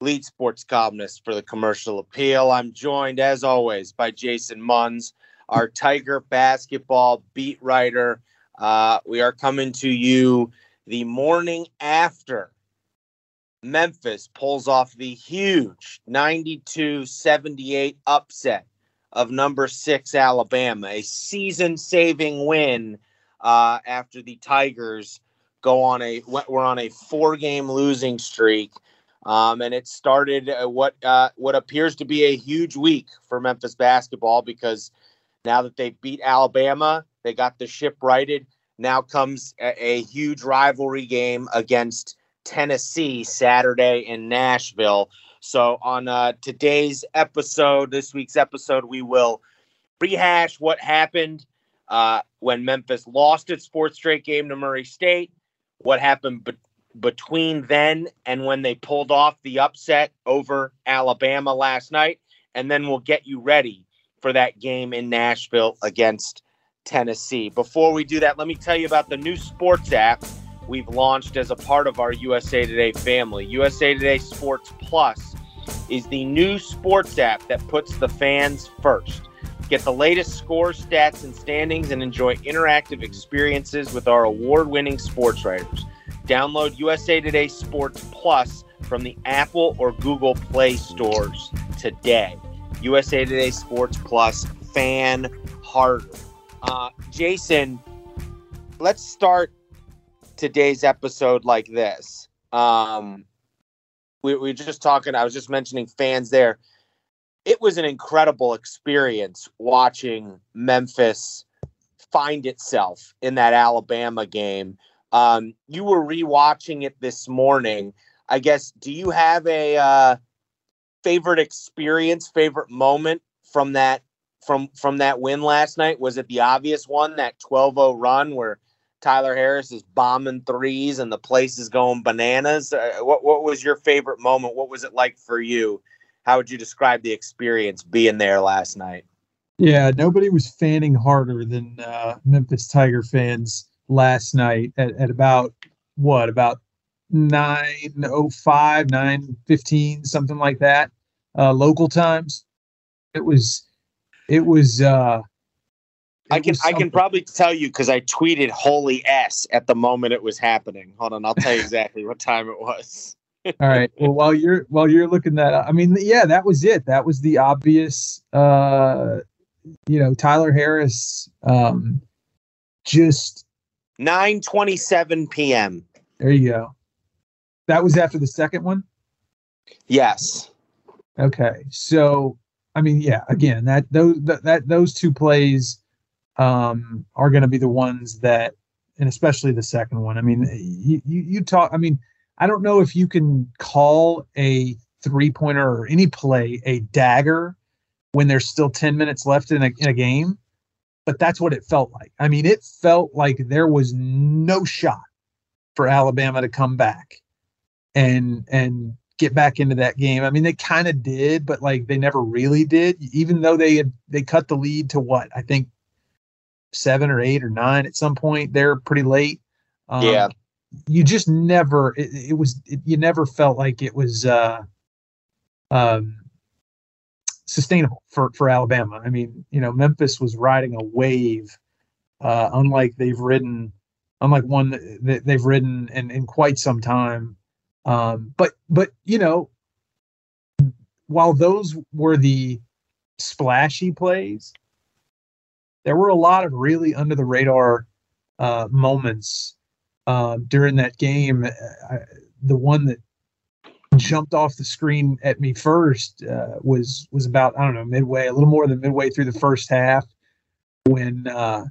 lead sports columnist for the Commercial Appeal. I'm joined, as always, by Jason Munz, our Tiger basketball beat writer. Uh, we are coming to you the morning after Memphis pulls off the huge 92 78 upset of number six Alabama, a season saving win uh, after the Tigers go on a we're on a four game losing streak um, and it started uh, what uh, what appears to be a huge week for Memphis basketball because now that they beat Alabama, they got the ship righted. Now comes a, a huge rivalry game against Tennessee Saturday in Nashville. So on uh, today's episode, this week's episode, we will rehash what happened uh, when Memphis lost its fourth straight game to Murray State, what happened be- between then and when they pulled off the upset over Alabama last night. And then we'll get you ready for that game in Nashville against Tennessee. Before we do that, let me tell you about the new sports app we've launched as a part of our USA Today family. USA Today Sports Plus is the new sports app that puts the fans first. Get the latest scores, stats, and standings and enjoy interactive experiences with our award winning sports writers. Download USA Today Sports Plus from the Apple or Google Play stores today. USA Today Sports Plus, fan harder. Uh, Jason, let's start today's episode like this. Um, we, we were just talking, I was just mentioning fans there. It was an incredible experience watching Memphis find itself in that Alabama game um, you were rewatching it this morning. I guess. Do you have a uh, favorite experience, favorite moment from that from from that win last night? Was it the obvious one, that 12-0 run where Tyler Harris is bombing threes and the place is going bananas? Uh, what what was your favorite moment? What was it like for you? How would you describe the experience being there last night? Yeah, nobody was fanning harder than uh, Memphis Tiger fans last night at, at about what about 905 915 something like that uh local times it was it was uh it I can I can probably tell you because I tweeted "Holy S" at the moment it was happening. Hold on, I'll tell you exactly what time it was. All right. Well, while you're while you're looking that, up, I mean, yeah, that was it. That was the obvious. uh You know, Tyler Harris, um just 9:27 p.m. There you go. That was after the second one? Yes. Okay. So, I mean, yeah, again, that those that, that those two plays um are going to be the ones that and especially the second one. I mean, you, you you talk I mean, I don't know if you can call a three-pointer or any play a dagger when there's still 10 minutes left in a, in a game but that's what it felt like. I mean, it felt like there was no shot for Alabama to come back and and get back into that game. I mean, they kind of did, but like they never really did. Even though they had they cut the lead to what I think seven or eight or nine at some point. They're pretty late. Um, yeah, you just never. It, it was. It, you never felt like it was. uh um sustainable for for Alabama. I mean, you know, Memphis was riding a wave, uh, unlike they've ridden, unlike one that they've ridden in in quite some time. Um, but but you know, while those were the splashy plays, there were a lot of really under the radar uh, moments uh, during that game. Uh, the one that jumped off the screen at me first uh, was was about I don't know midway, a little more than midway through the first half, when uh,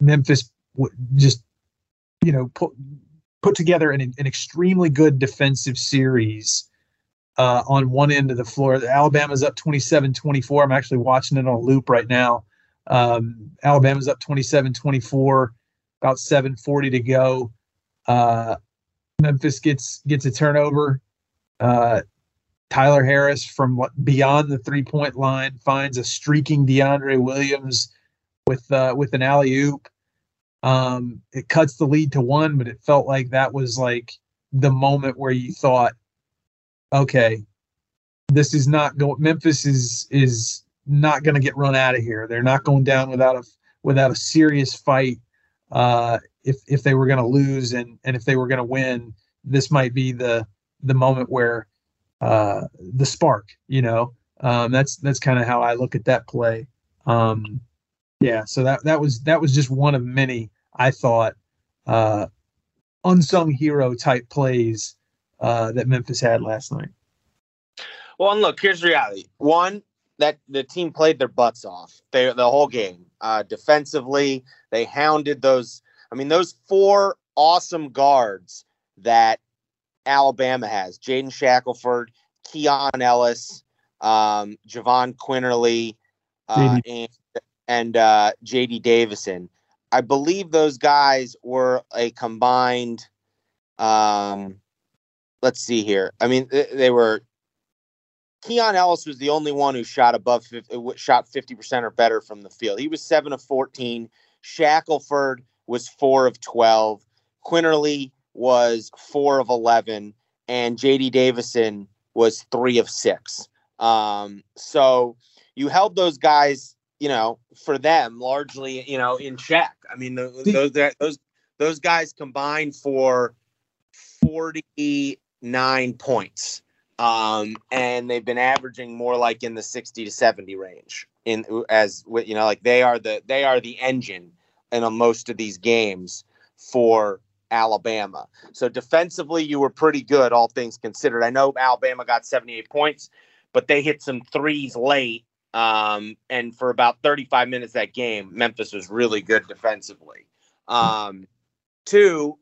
Memphis w- just you know put put together an, an extremely good defensive series uh, on one end of the floor. Alabama's up 27 24. I'm actually watching it on a loop right now. Um, Alabama's up 27 24, about 740 to go. Uh, Memphis gets gets a turnover. Uh, Tyler Harris from beyond the three point line finds a streaking DeAndre Williams with uh, with an alley oop. Um, it cuts the lead to one, but it felt like that was like the moment where you thought, okay, this is not going. Memphis is is not going to get run out of here. They're not going down without a without a serious fight. Uh, if if they were going to lose and and if they were going to win, this might be the the moment where uh, the spark. You know, um, that's that's kind of how I look at that play. Um, yeah, so that that was that was just one of many I thought uh, unsung hero type plays uh, that Memphis had last night. Well, and look, here's reality. One, that the team played their butts off. They the whole game. Uh, defensively, they hounded those. I mean, those four awesome guards that Alabama has: Jaden Shackelford, Keon Ellis, um, Jahvon Quinerly, uh, and and uh, JD Davison. I believe those guys were a combined. Um, let's see here. I mean, they were. Keon Ellis was the only one who shot above shot fifty percent or better from the field. He was seven of fourteen. Shackelford was four of twelve. Quinerly was four of eleven, and JD Davison was three of six. Um, so you held those guys you know, for them largely, you know, in check. I mean, the, those those those guys combined for 49 points. Um, and they've been averaging more like in the 60 to 70 range in as with you know, like they are the they are the engine in most of these games for Alabama. So defensively, you were pretty good, all things considered. I know Alabama got 78 points, but they hit some threes late um, and for about 35 minutes that game, Memphis was really good defensively. Um, two,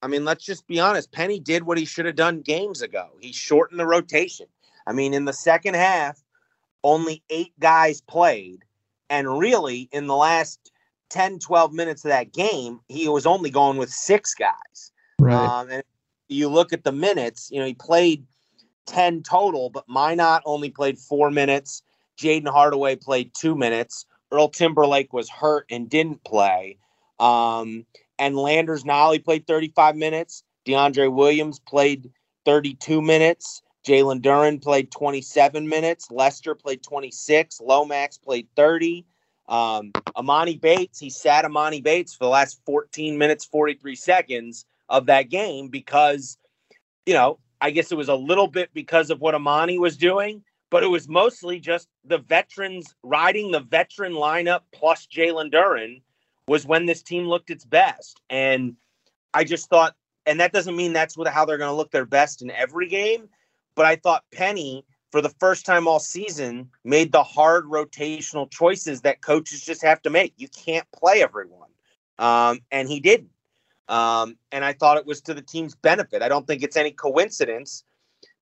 I mean, let's just be honest. Penny did what he should have done games ago. He shortened the rotation. I mean, in the second half, only eight guys played. And really, in the last 10, 12 minutes of that game, he was only going with six guys. Right. Um, and you look at the minutes, you know, he played 10 total, but Minott only played four minutes. Jayden Hardaway played two minutes. Earl Timberlake was hurt and didn't play. Um, and Landers Nolley played 35 minutes. DeAndre Williams played 32 minutes. Jalen Duren played 27 minutes. Lester played 26. Lomax played 30. Um, Emoni Bates, he sat Emoni Bates for the last 14 minutes, 43 seconds of that game because, you know, I guess it was a little bit because of what Emoni was doing, but it was mostly just the veterans riding the veteran lineup plus Jalen Duren was when this team looked its best. And I just thought, and that doesn't mean that's what, how they're going to look their best in every game, but I thought Penny, for the first time all season, made the hard rotational choices that coaches just have to make. You can't play everyone. Um, and he didn't. Um, and I thought it was to the team's benefit. I don't think it's any coincidence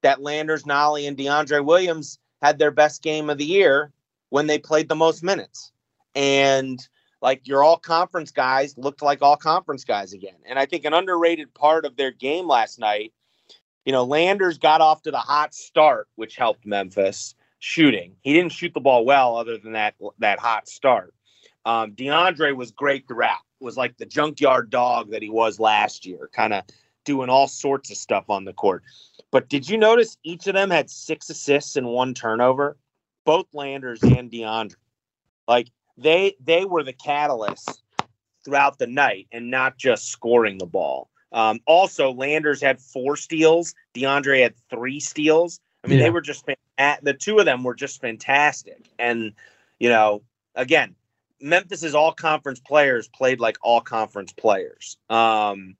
that Landers, Nolley, and DeAndre Williams had their best game of the year when they played the most minutes. And like your all conference guys looked like all conference guys again. And I think an underrated part of their game last night, you know, Landers got off to the hot start, which helped Memphis shooting. He didn't shoot the ball well other than that that hot start. Um, DeAndre was great throughout. Was like the junkyard dog that he was last year, kind of doing all sorts of stuff on the court. But did you notice each of them had six assists and one turnover? Both Landers and DeAndre. Like they they were the catalysts throughout the night and not just scoring the ball. Um, also, Landers had four steals. DeAndre had three steals. I mean, yeah. they were just the two of them were just fantastic. And you know, again, Memphis's all conference players played like all conference players. Um,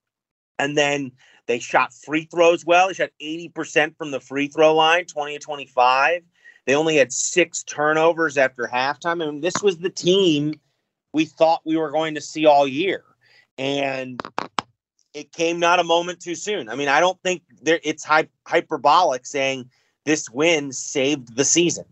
and then they shot free throws well. They shot 80% from the free throw line, 20 to 25. They only had six turnovers after halftime. I mean, this was the team we thought we were going to see all year. And it came not a moment too soon. I mean, I don't think there it's hy- hyperbolic saying this win saved the season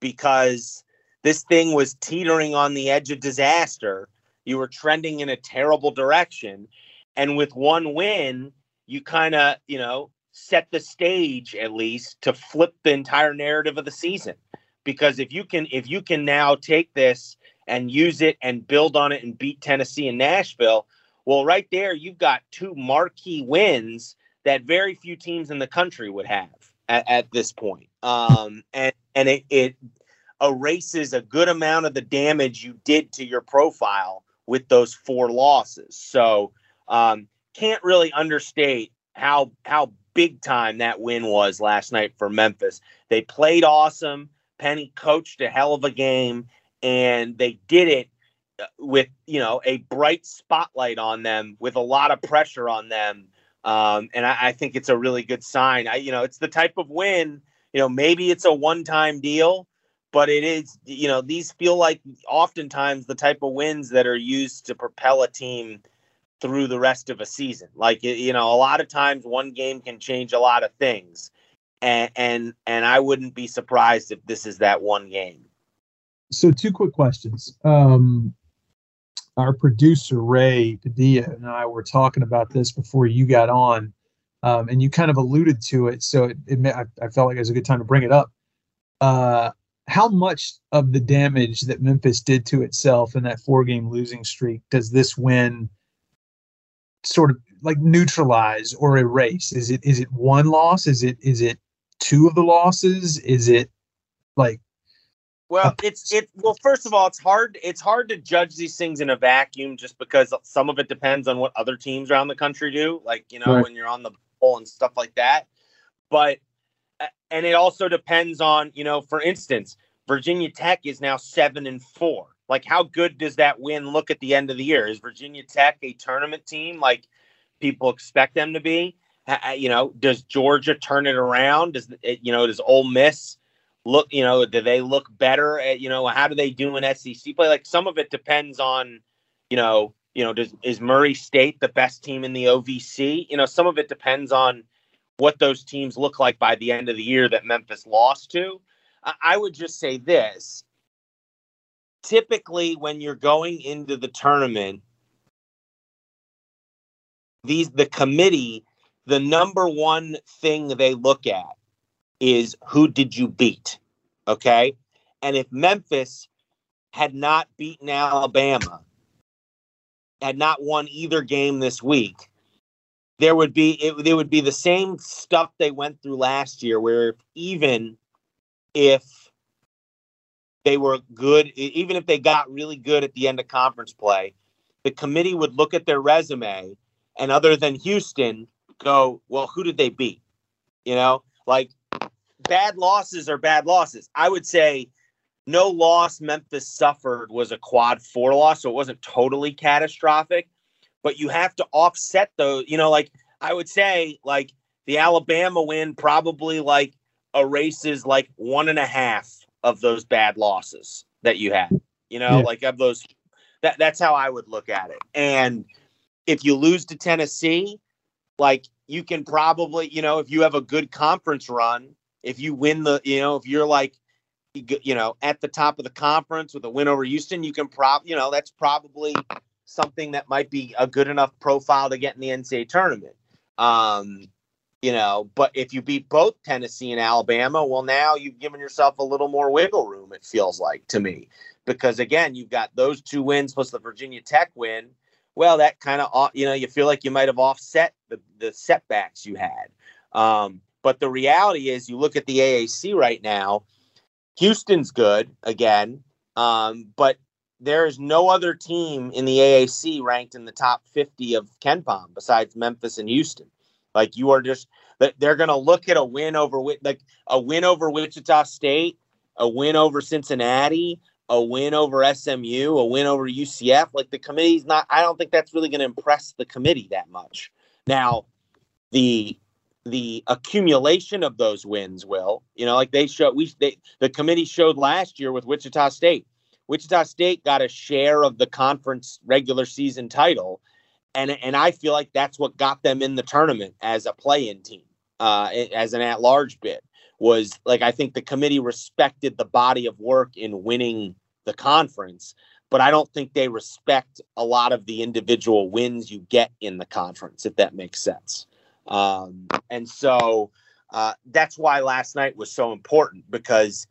because this thing was teetering on the edge of disaster. You were trending in a terrible direction. And with one win, you kind of, you know, set the stage at least to flip the entire narrative of the season. Because if you can if you can now take this and use it and build on it and beat Tennessee and Nashville, well, right there you've got two marquee wins that very few teams in the country would have at, at this point. Um, and and it, it erases a good amount of the damage you did to your profile with those four losses. So um, can't really understate how how big time that win was last night for Memphis. They played awesome. Penny coached a hell of a game, and they did it with you know a bright spotlight on them, with a lot of pressure on them. Um, and I, I think it's a really good sign. I, you know, it's the type of win. You know, maybe it's a one-time deal, but it is. You know, these feel like oftentimes the type of wins that are used to propel a team through the rest of a season. Like you know, a lot of times one game can change a lot of things, and and and I wouldn't be surprised if this is that one game. So two quick questions. Um, our producer Ray Padilla and I were talking about this before you got on, um, and you kind of alluded to it. So it, it I, I, felt like it was a good time to bring it up. Uh, how much of the damage that Memphis did to itself in that four-game losing streak does this win sort of like neutralize or erase? Is it is it one loss? Is it is it two of the losses? Is it like well, it's it. Well, first of all, it's hard. It's hard to judge these things in a vacuum, just because some of it depends on what other teams around the country do. Like you know, right. when you're on the bowl and stuff like that. But and it also depends on you know, for instance, Virginia Tech is now seven and four. Like, how good does that win look at the end of the year? Is Virginia Tech a tournament team like people expect them to be? You know, does Georgia turn it around? Does you know? Does Ole Miss? Look, you know, do they look better at, you know, how do they do in SEC play? Like some of it depends on, you know, you know, does is Murray State the best team in the OVC? You know, some of it depends on what those teams look like by the end of the year that Memphis lost to. I would just say this. Typically, when you're going into the tournament, these the committee, the number one thing they look at is who did you beat? Okay. And if Memphis had not beaten Alabama, had not won either game this week, there would be it, would be the same stuff they went through last year, where even if they were good, even if they got really good at the end of conference play, the committee would look at their resume and other than Houston, go, well, who did they beat? You know, like bad losses are bad losses. I would say no loss Memphis suffered was a quad four loss, so it wasn't totally catastrophic. But you have to offset those. You know, like I would say, like the Alabama win probably like erases like one and a half of those bad losses that you had. You know, yeah. like of those. That that's how I would look at it. And if you lose to Tennessee, like you can probably, you know, if you have a good conference run, if you win the, you know, if you're like, you know, at the top of the conference with a win over Houston, you can prob, you know, that's probably something that might be a good enough profile to get in the NCAA tournament. Um, you know, but if you beat both Tennessee and Alabama, well, now you've given yourself a little more wiggle room. It feels like to me, because again, you've got those two wins plus the Virginia Tech win. Well, that kind of, you know, you feel like you might have offset the the setbacks you had. Um, but the reality is, you look at the AAC right now. Houston's good again, um, but there is no other team in the AAC ranked in the top 50 of KenPom besides Memphis and Houston. Like you are just they're going to look at a win over like a win over Wichita State, a win over Cincinnati, a win over SMU, a win over UCF. Like the committee's not. I don't think that's really going to impress the committee that much. Now, the the accumulation of those wins will you know like they show we they, the committee showed last year with wichita state wichita state got a share of the conference regular season title and and i feel like that's what got them in the tournament as a play-in team uh as an at-large bid was like I think the committee respected the body of work in winning the conference, but I don't think they respect a lot of the individual wins you get in the conference, if that makes sense. Um, and so uh, that's why last night was so important because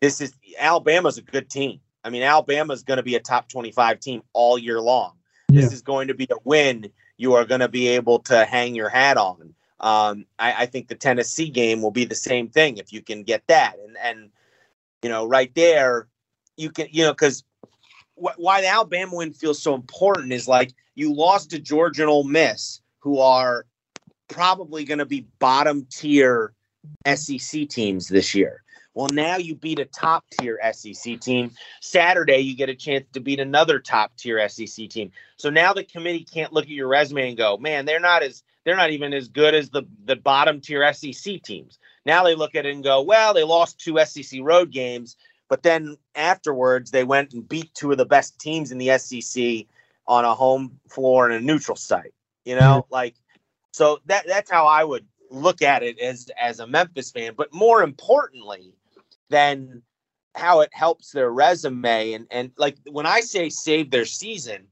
this is Alabama's a good team. I mean, Alabama's going to be a top 25 team all year long. Yeah. This is going to be a win you are going to be able to hang your hat on. Um, I, I, think the Tennessee game will be the same thing if you can get that. And and you know, right there, you can you know because wh- why the Alabama win feels so important is like you lost to Georgia and Ole Miss, who are probably going to be bottom tier SEC teams this year. Well, now you beat a top tier SEC team. Saturday, you get a chance to beat another top tier SEC team. So now the committee can't look at your resume and go, man, they're not as they're not even as good as the the bottom tier SEC teams. Now they look at it and go, well, they lost two SEC road games, but then afterwards they went and beat two of the best teams in the SEC on a home floor and a neutral site. You know, mm-hmm. like so that that's how I would look at it as as a Memphis fan. But more importantly, than how it helps their resume. And and like when I say save their season,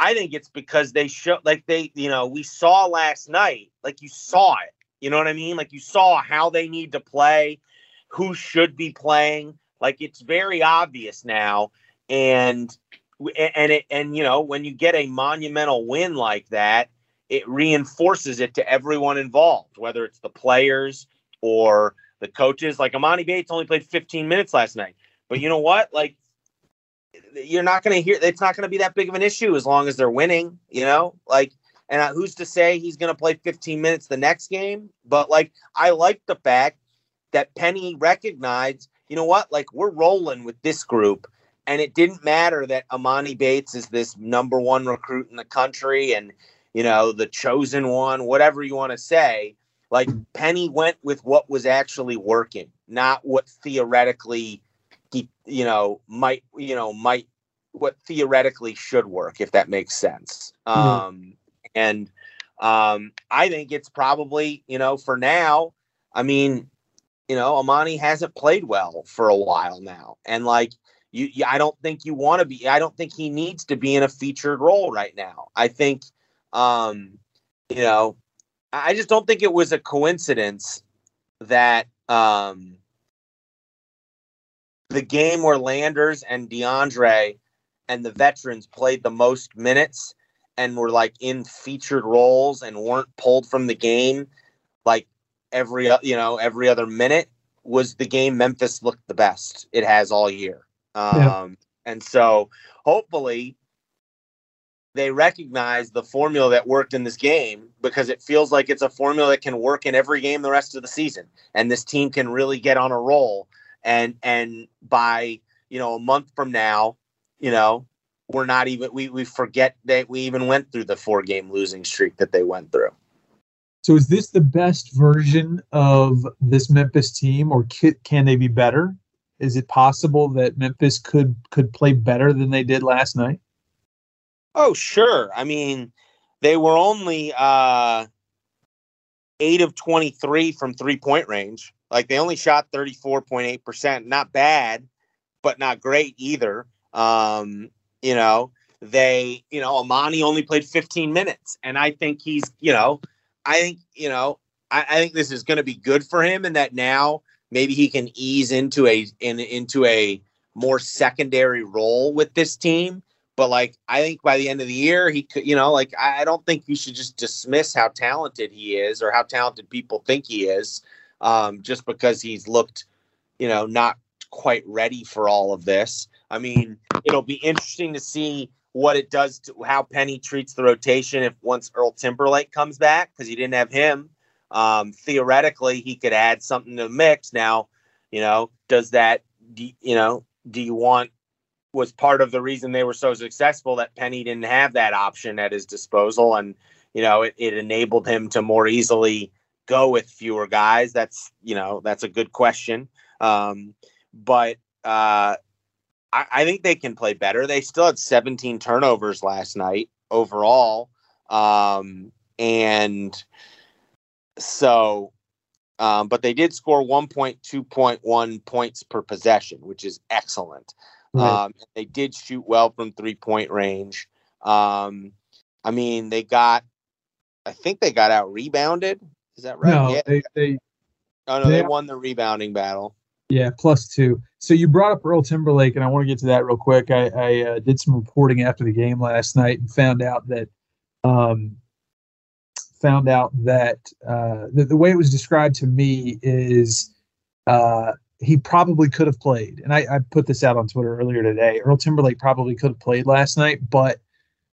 I think it's because they show like they, you know, we saw last night, like you saw it. You know what I mean? Like you saw how they need to play, who should be playing. Like it's very obvious now. And and it and you know, when you get a monumental win like that, it reinforces it to everyone involved, whether it's the players or the coaches. Like Emoni Bates only played 15 minutes last night. But you know what? Like you're not going to hear it's not going to be that big of an issue as long as they're winning, you know? Like and uh, who's to say he's going to play 15 minutes the next game? But like I like the fact that Penny recognized, you know what? Like we're rolling with this group and it didn't matter that Emoni Bates is this number 1 recruit in the country and you know, the chosen one, whatever you want to say like Penny went with what was actually working, not what theoretically he, you know, might, you know, might what theoretically should work, if that makes sense. Mm-hmm. Um, and um, I think it's probably, you know, for now, I mean, you know, Emoni hasn't played well for a while now. And like, you, you I don't think you want to be, I don't think he needs to be in a featured role right now. I think, um, you know, I just don't think it was a coincidence that um, the game where Landers and DeAndre and the veterans played the most minutes and were like in featured roles and weren't pulled from the game like every you know every other minute was the game Memphis looked the best it has all year. Um, yeah. And so hopefully they recognize the formula that worked in this game because it feels like it's a formula that can work in every game the rest of the season. And this team can really get on a roll. And and by you know a month from now you know we're not even we, we forget that we even went through the four game losing streak that they went through. So is this the best version of this memphis team or can, they be better? Is it possible that memphis could could play better than they did last night Oh, sure. I mean, they were only uh, eight of 23 from three point range. Like they only shot 34.8%. Not bad, but not great either. Um, you know, they, you know, Emoni only played 15 minutes. And I think he's, you know, I think, you know, I, I think this is going to be good for him and that now maybe he can ease into a in, into a more secondary role with this team but like, I think by the end of the year, he could, you know, like, I don't think you should just dismiss how talented he is or how talented people think he is um, just because he's looked, you know, not quite ready for all of this. I mean, it'll be interesting to see what it does to how Penny treats the rotation if once Earl Timberlake comes back because he didn't have him. Um, theoretically, he could add something to the mix. Now, you know, does that, you know, do you want was part of the reason they were so successful that Penny didn't have that option at his disposal. And, you know, it, it enabled him to more easily go with fewer guys. That's, you know, that's a good question. Um, but uh, I, I think they can play better. They still had 17 turnovers last night overall. Um, and so Um, but they did score 1.2.1 points per possession, which is excellent. Right. Um, they did shoot well from three point range. Um, I mean, they got, I think they got out rebounded. Is that right? No, yeah. they, they, oh no, they, they won the rebounding battle. Yeah, plus two. So you brought up Earl Timberlake, and I want to get to that real quick. I, I uh, did some reporting after the game last night and found out that, um, found out that uh, the, the way it was described to me is uh, he probably could have played. And I, I, put this out on Twitter earlier today. Earl Timberlake probably could have played last night, but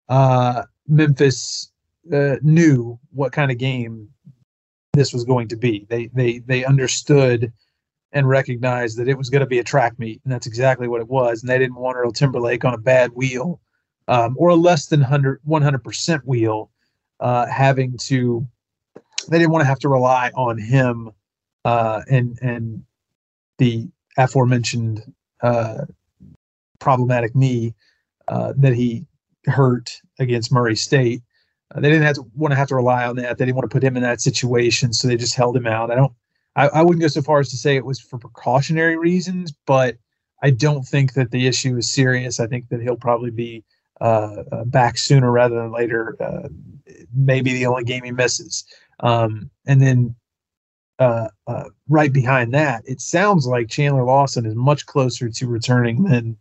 uh, Memphis uh, knew what kind of game this was going to be. They they they understood and recognized that it was going to be a track meet, and that's exactly what it was. And they didn't want Earl Timberlake on a bad wheel um, or a less than 100 percent wheel, uh, having to. They didn't want to have to rely on him uh, and and the aforementioned uh, problematic knee uh, that he hurt against Murray State. Uh, they didn't have to want to have to rely on that. They didn't want to put him in that situation, so they just held him out. I don't. I, I wouldn't go so far as to say it was for precautionary reasons, but I don't think that the issue is serious. I think that he'll probably be uh, uh back sooner rather than later. Uh, maybe the only game he misses. Um, and then uh, uh, right behind that, it sounds like Chandler Lawson is much closer to returning than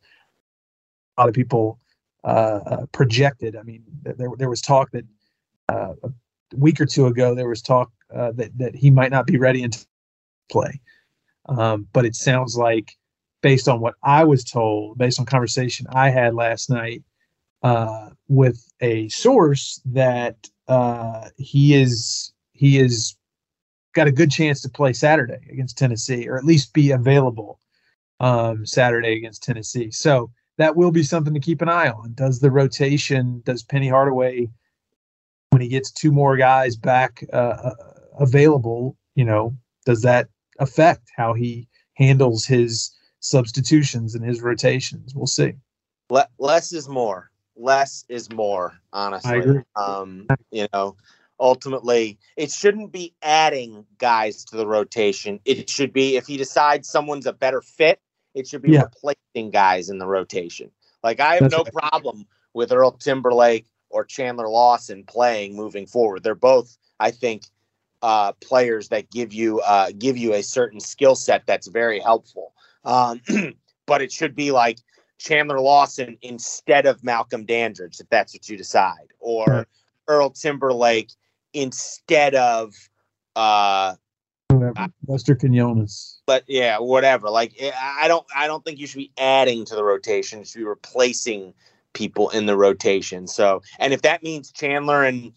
a lot of people uh, uh projected. I mean, there there was talk that uh, a week or two ago there was talk uh, that that he might not be ready to play, um, but it sounds like, based on what I was told, based on conversation I had last night with a source, that he is he is got a good chance to play Saturday against Tennessee, or at least be available um, Saturday against Tennessee. So that will be something to keep an eye on. Does the rotation, does Penny Hardaway, when he gets two more guys back uh, uh available, you know, does that affect how he handles his substitutions and his rotations? We'll see. Less is more. Less is more. Honestly, um, you know, ultimately it shouldn't be adding guys to the rotation it should be if he decides someone's a better fit it should be yeah. replacing guys in the rotation like i have That's no right. problem with earl timberlake or chandler lawson playing moving forward they're both i think uh, players that give you uh, give you a certain skill set that's very helpful um, but it should be like chandler lawson instead of malcolm dandridge if that's what you decide or right. earl timberlake instead of uh whatever. Lester Quinones. But yeah, whatever. Like eh, I don't I don't think you should be adding to the rotation. You should be replacing people in the rotation. So and if that means Chandler and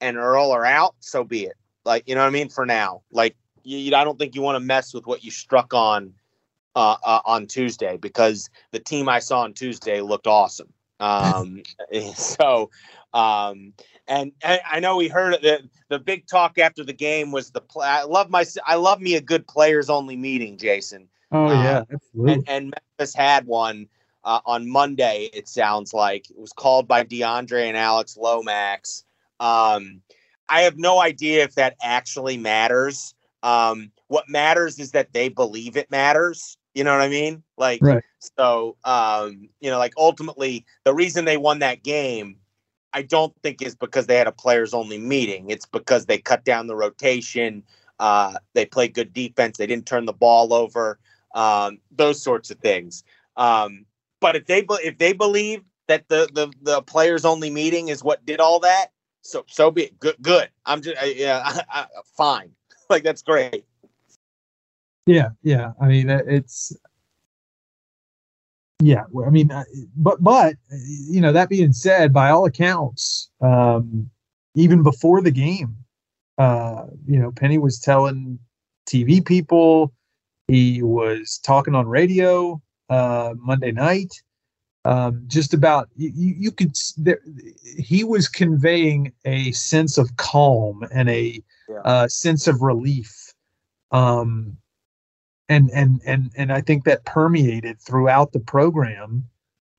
and Earl are out, so be it. Like you know what I mean. For now, like you, I don't think you want to mess with what you struck on uh, uh, on Tuesday because the team I saw on Tuesday looked awesome. Um, so um, and, and I know we heard the the big talk after the game was the play. I love my I love me a good players only meeting, Jason. Oh yeah, um, and, and, Memphis had one uh, on Monday. It sounds like it was called by DeAndre and Alex Lomax. Um, I have no idea if that actually matters. Um, what matters is that they believe it matters. You know what I mean? Like, right. so, um, you know, like ultimately, the reason they won that game I don't think is because they had a players only meeting. It's because they cut down the rotation. Uh, they played good defense. They didn't turn the ball over. Um, those sorts of things. Um, but if they if they believe that the, the the players only meeting is what did all that, so so be it. Good, good. I'm just yeah, I, I, fine. like that's great. Yeah, yeah. I mean, it's yeah, I mean, uh, but but you know that being said, by all accounts, um, even before the game, uh, you know, Penny was telling TV people, he was talking on radio uh, Monday night, um, just about you, you could there, he was conveying a sense of calm and a yeah. uh, sense of relief um, and and and and I think that permeated throughout the program.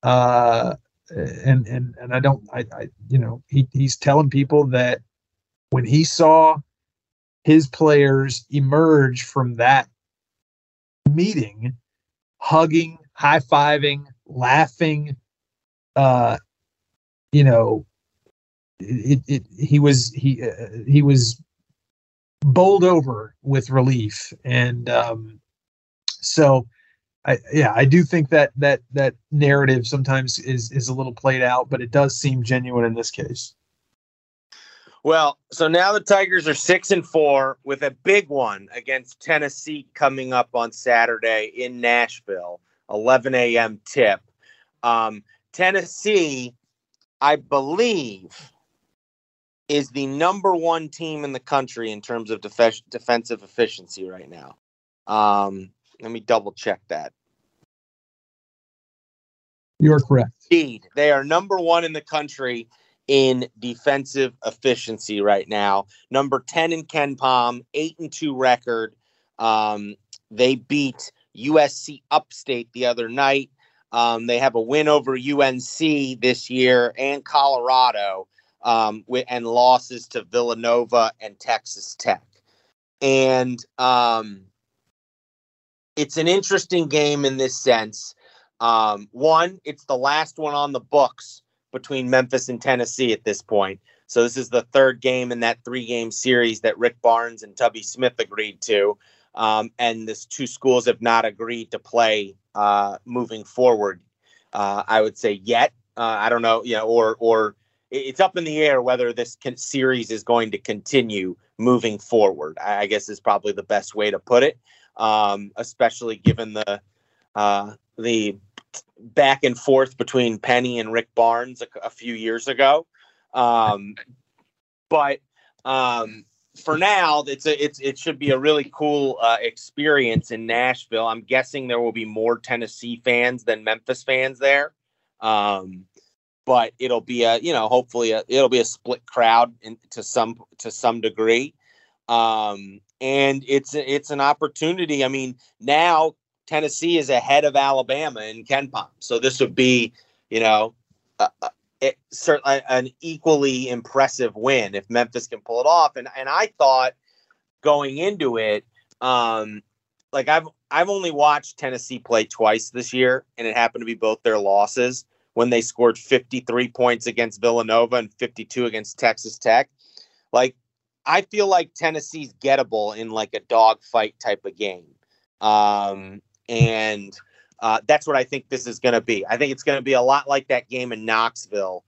Uh, and and and I don't I, I you know he he's telling people that when he saw his players emerge from that meeting hugging, high fiving, laughing. Uh, you know, it, it, he was he uh, he was bowled over with relief, and um, so I yeah I do think that that that narrative sometimes is is a little played out, but it does seem genuine in this case. Well, so now the Tigers are six and four with a big one against Tennessee coming up on Saturday in Nashville, 11 a.m. tip. Um, Tennessee, I believe, is the number one team in the country in terms of def- defensive efficiency right now. Um, let me double check that. You're correct. Indeed, they are number one in the country in defensive efficiency right now. Number 10 in KenPom, 8 and 2 record. Um, they beat USC Upstate the other night. Um, they have a win over UNC this year and Colorado, um, and losses to Villanova and Texas Tech. And um, it's an interesting game in this sense. Um, one, it's the last one on the books between Memphis and Tennessee at this point. So this is the third game in that three game series that Rick Barnes and Tubby Smith agreed to. Um, and the two schools have not agreed to play uh, moving forward. Uh, I would say yet. Uh, I don't know, you know, or or it's up in the air whether this series is going to continue moving forward. I, I, guess is probably the best way to put it, um, especially given the uh, the back and forth between Penny and Rick Barnes a, a few years ago. Um, but um, for now, it's a, it's it should be a really cool uh, experience in Nashville. I'm guessing there will be more Tennessee fans than Memphis fans there. Um, but it'll be a you know hopefully a, it'll be a split crowd in, to some to some degree um, and it's it's an opportunity i mean now Tennessee is ahead of Alabama in Ken KenPom. So this would be, you know, certainly an equally impressive win if Memphis can pull it off. And and I thought going into it, um, like I've I've only watched Tennessee play twice this year, and it happened to be both their losses when they scored 53 points against Villanova and 52 against Texas Tech. Like I feel like Tennessee's gettable in like a dogfight type of game. Um, and uh, that's what I think this is going to be. I think it's going to be a lot like that game in Knoxville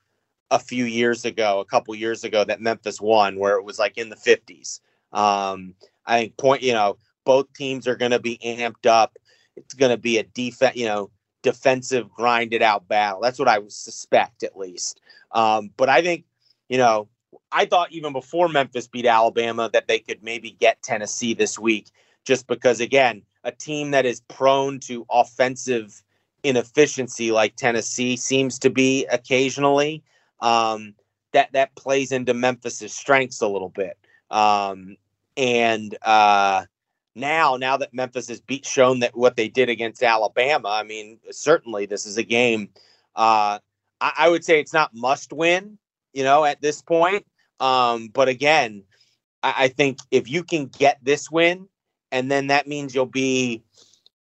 a few years ago, a couple years ago that Memphis won, where it was like in the 50s. Um, I think point, you know, both teams are going to be amped up. It's going to be a defense, you know, defensive grinded out battle. That's what I suspect at least. Um, but I think, you know, I thought even before Memphis beat Alabama that they could maybe get Tennessee this week, just because again, a team that is prone to offensive inefficiency like Tennessee seems to be occasionally. Um, that that plays into Memphis's strengths a little bit. Um, and uh, now, now that Memphis has beat shown that what they did against Alabama, I mean, certainly this is a game. Uh, I, I would say it's not must win, you know, at this point. Um, but again, I, I think if you can get this win, and then that means you'll be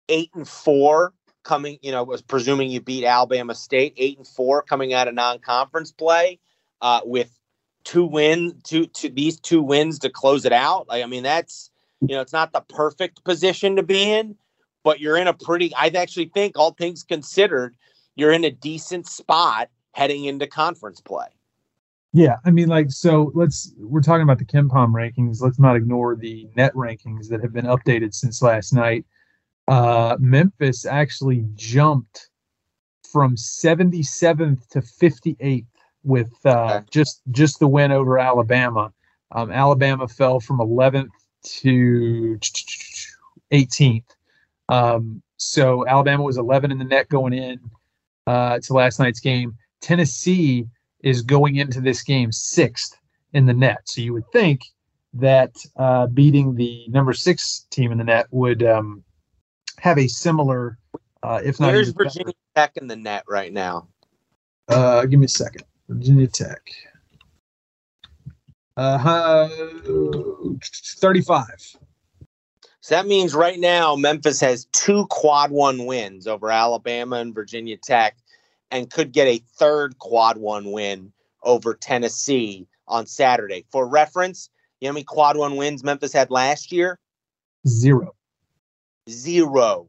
eight and four coming. You know, was presuming you beat Alabama State, eight and four coming out of non-conference play, uh, with two win, two, to these two wins to close it out. Like, I mean, that's you know, it's not the perfect position to be in, but you're in a pretty. I actually think, all things considered, you're in a decent spot heading into conference play. Yeah, I mean, like, so let's we're talking about the KenPom rankings. Let's not ignore the net rankings that have been updated since last night. Uh, Memphis actually jumped from 77th to 58th with uh, just just the win over Alabama. Um, Alabama fell from 11th to 18th. Um, so Alabama was 11 in the net going in uh, to last night's game. Tennessee is going into this game sixth in the net. So you would think that uh, beating the number six team in the net would um, have a similar, uh, if not. Where's Virginia better. Tech in the net right now? Uh, give me a second. Virginia Tech. Uh, 35. So that means right now Memphis has two quad one wins over Alabama and Virginia Tech and could get a third quad one win over Tennessee on Saturday. For reference, you know how many quad one wins Memphis had last year? Zero. Zero.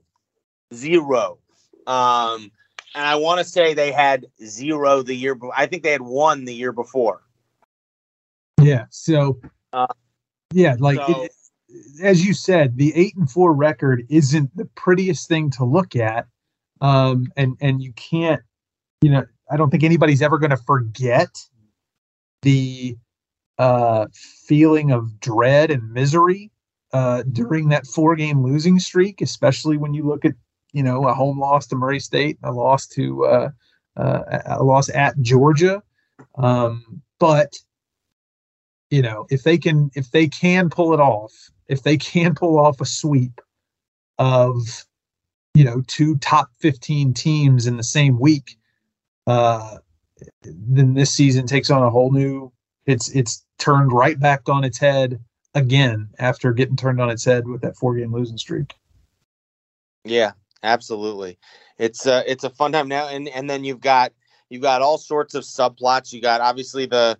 Zero. Um, and I want to say they had zero the year. I think they had one the year before. Yeah. So, Uh, yeah, like so- it, as you said, the eight and four record isn't the prettiest thing to look at, um, and and you can't, you know, I don't think anybody's ever going to forget the uh, feeling of dread and misery uh, during that four game losing streak, especially when you look at you know a home loss to Murray State, a loss to uh, uh, a loss at Georgia, um, but you know if they can if they can pull it off if they can pull off a sweep of you know two top 15 teams in the same week uh then this season takes on a whole new it's it's turned right back on its head again after getting turned on its head with that four game losing streak Yeah, absolutely. It's uh it's a fun time now and and then you've got you've got all sorts of subplots. You got obviously the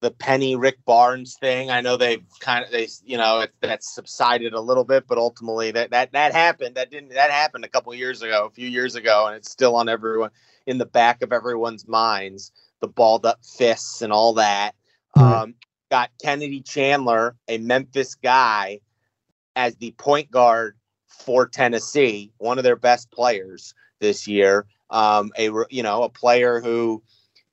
the Penny Rick Barnes thing. I know they've kind of they you know it, that's subsided a little bit, but ultimately that that that happened. That didn't that happened a couple years ago, a few years ago, and it's still on everyone in the back of everyone's minds. The balled up fists and all that. Right. Um, got Kennedy Chandler, a Memphis guy, as the point guard for Tennessee, one of their best players this year. Um, a you know a player who,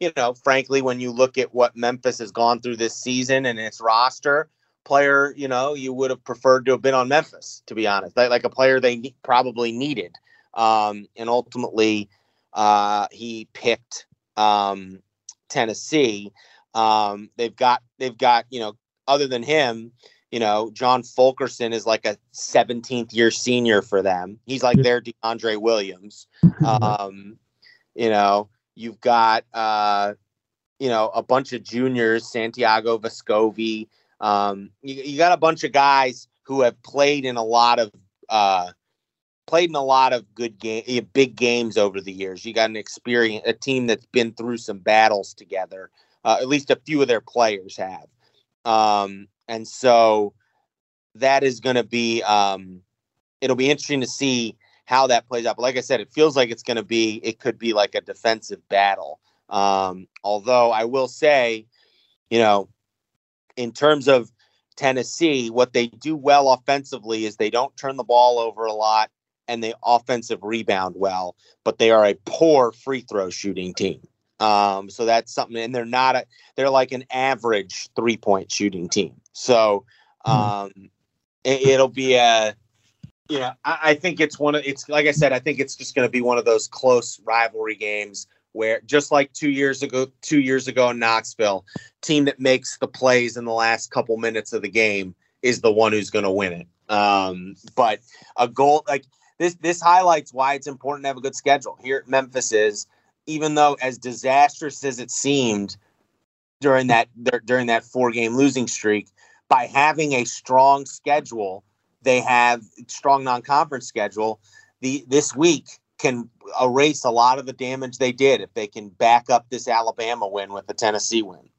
you know, frankly, when you look at what Memphis has gone through this season and its roster, player, you know, you would have preferred to have been on Memphis, to be honest, like, like a player they probably needed. Um, and ultimately, uh, he picked um, Tennessee. Um, they've got they've got you know other than him, you know, John Fulkerson is like a 17th year senior for them. He's like their DeAndre Williams. Um, you know, you've got uh, you know, a bunch of juniors, Santiago Vescovi. Um, you, you got a bunch of guys who have played in a lot of uh played in a lot of good game big games over the years. You got an experience a team that's been through some battles together. Uh, at least a few of their players have. Um, and so that is going to be um, it'll be interesting to see how that plays out. But like I said, it feels like it's going to be it could be like a defensive battle. Um, although I will say, you know, in terms of Tennessee, what they do well offensively is they don't turn the ball over a lot and they offensive rebound well, but they are a poor free throw shooting team. Um, so that's something, and they're not a they're like an average three point shooting team. So um, it, it'll be a know I, I think it's one of it's like I said I think it's just going to be one of those close rivalry games where just like two years ago two years ago in Knoxville, team that makes the plays in the last couple minutes of the game is the one who's going to win it. Um, but a goal like this this highlights why it's important to have a good schedule here at Memphis is even though as disastrous as it seemed during that during that four game losing streak by having a strong schedule they have strong non-conference schedule the this week can erase a lot of the damage they did if they can back up this Alabama win with the Tennessee win.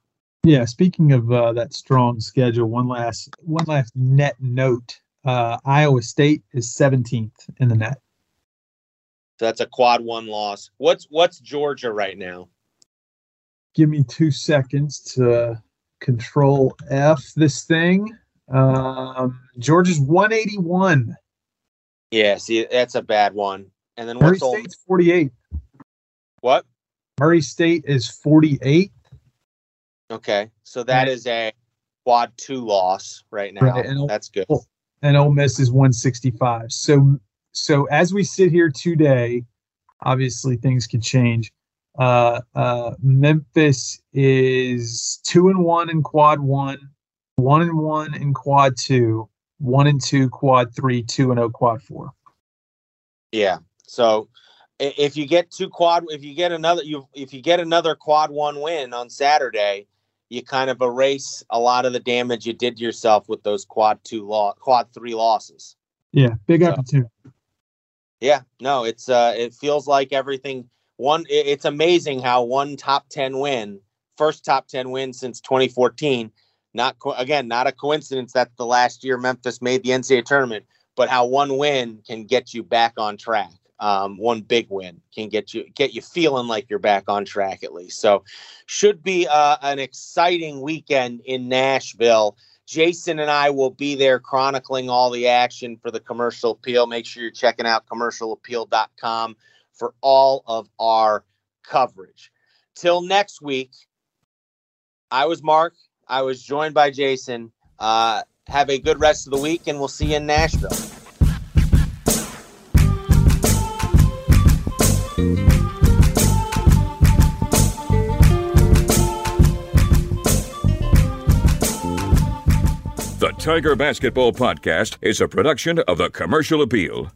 Yeah, speaking of uh, that strong schedule, one last one last net note. Uh, Iowa State is 17th in the net. So that's a quad one loss. What's what's Georgia right now? Give me two seconds to control F this thing. Um, Georgia's 181. Yeah, see that's a bad one. And then Murray what's State's 48. what? Murray State is 48. Okay. So that is a quad two loss right now. Right, and- That's good. And Ole Miss is 165. So so as we sit here today, obviously things could change. Uh, uh, Memphis is two and one in quad one, one and one in quad two, one and two quad three, two and oh quad four. Yeah. So if you get two quad if you get another you if you get another quad one win on Saturday, you kind of erase a lot of the damage you did yourself with those quad two law quad three losses. Yeah, big So- opportunity. Yeah, no, it's uh, it feels like everything. One, it's amazing how one top ten win, first top ten win since 2014. Not co- again, not a coincidence that the last year Memphis made the NCAA tournament, but how one win can get you back on track. Um, one big win can get you get you feeling like you're back on track at least. So, should be uh, an exciting weekend in Nashville. Jason and I will be there chronicling all the action for the commercial appeal. Make sure you're checking out commercialappeal.com for all of our coverage. Till next week, I was Mark. I was joined by Jason. Uh, have a good rest of the week, and we'll see you in Nashville. The Tiger Basketball Podcast is a production of the Commercial Appeal.